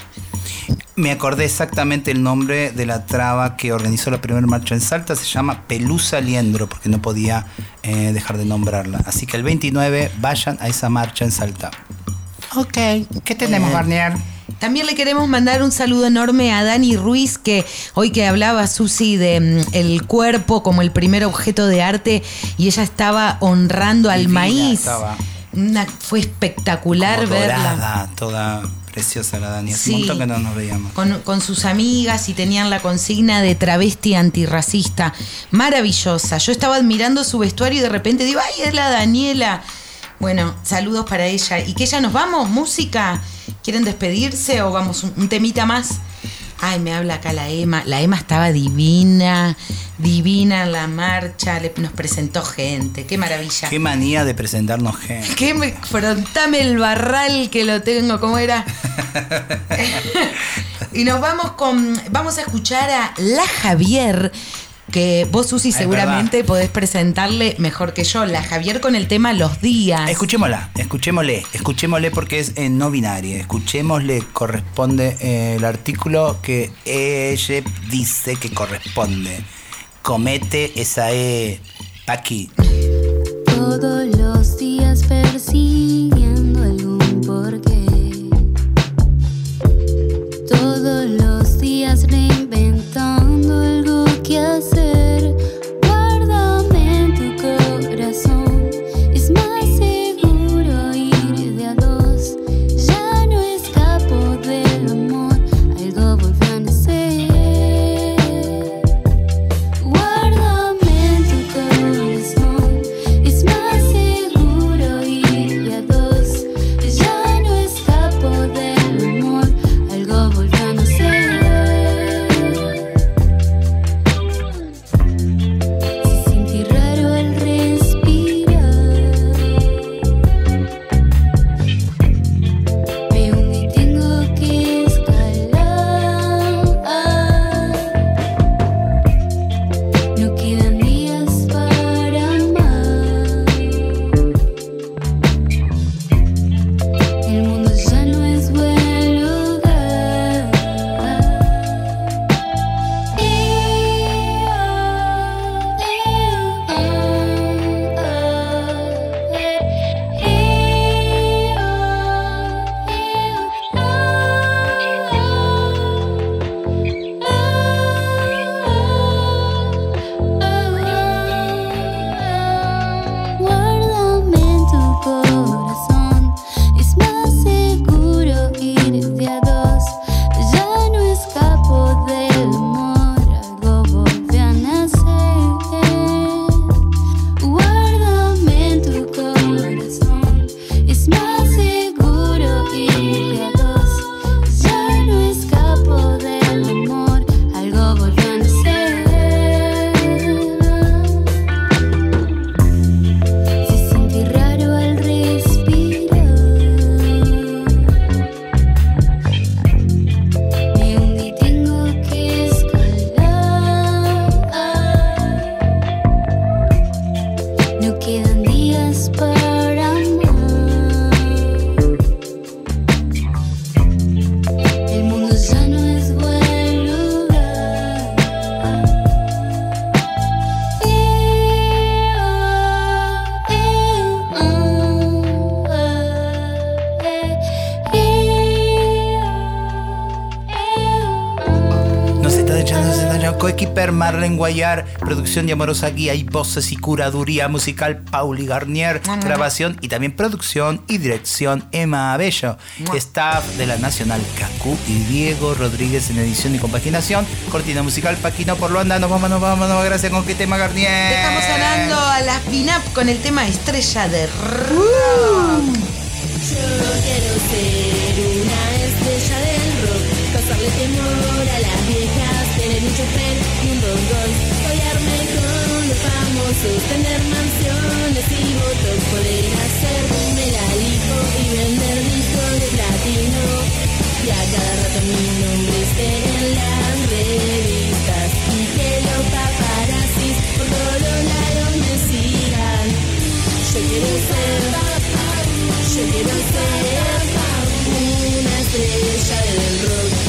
Me acordé exactamente el nombre de la traba que organizó la primera marcha en Salta. Se llama Pelusa Liendro, porque no podía eh, dejar de nombrarla. Así que el 29 vayan a esa marcha en Salta. Ok. ¿Qué tenemos, Eh, Barnier? También le queremos mandar un saludo enorme a Dani Ruiz, que hoy que hablaba Susi de mm, el cuerpo como el primer objeto de arte y ella estaba honrando al Divina maíz. Una- fue espectacular Como verla. dorada, toda preciosa la Dani. Hace Sí. un montón que no nos veíamos. Con, con sus amigas y tenían la consigna de travesti antirracista. Maravillosa. Yo estaba admirando su vestuario y de repente digo, ¡ay, es la Daniela! Bueno, saludos para ella. ¿Y que ya nos vamos? ¿Música? ¿Quieren despedirse o vamos un, un temita más? Ay, me habla acá la Emma. La Emma estaba divina, divina en la marcha. le- nos presentó gente. Qué maravilla. Qué manía de presentarnos gente. ¿Qué me frontame el barral que lo tengo? ¿Cómo era? (laughs) (laughs) y nos vamos con. Vamos a escuchar a La Javier. Que vos, Susi, seguramente podés presentarle mejor que yo. La Javier con el tema Los Días. Escuchémosla, escuchémosle, escuchémosle porque es eh, no binaria. Escuchémosle, corresponde eh, el artículo que ella dice que corresponde. Comete esa E. Paqui. Todos los días persiguiendo algún porqué. Que hacer. Coequiper Marlene Guayar, producción de Amorosa Guía y voces y curaduría musical Pauli Garnier, grabación y también producción y dirección Emma Abello, staff de la Nacional Cacú y Diego Rodríguez en edición y compaginación, cortina musical Paquino por Luanda, nos vamos, nos vamos, nos vamos, gracias con qué tema Garnier. Dejamos sonando a las Pinap con el tema Estrella de Rock. Yo quiero ser causarle temor a las viejas, tener un chofer y un don collarme con los famosos, tener mansiones y votos, poder hacerme la lipo y vender discos de platino, y a cada rato mi nombre esté en las revistas, y que los paparazzis por todos lados me sigan. Yo quiero ser yo quiero ser una estrella del rock.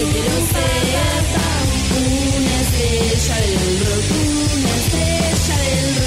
noche del océano, una estrella del rock, una estrella del rock.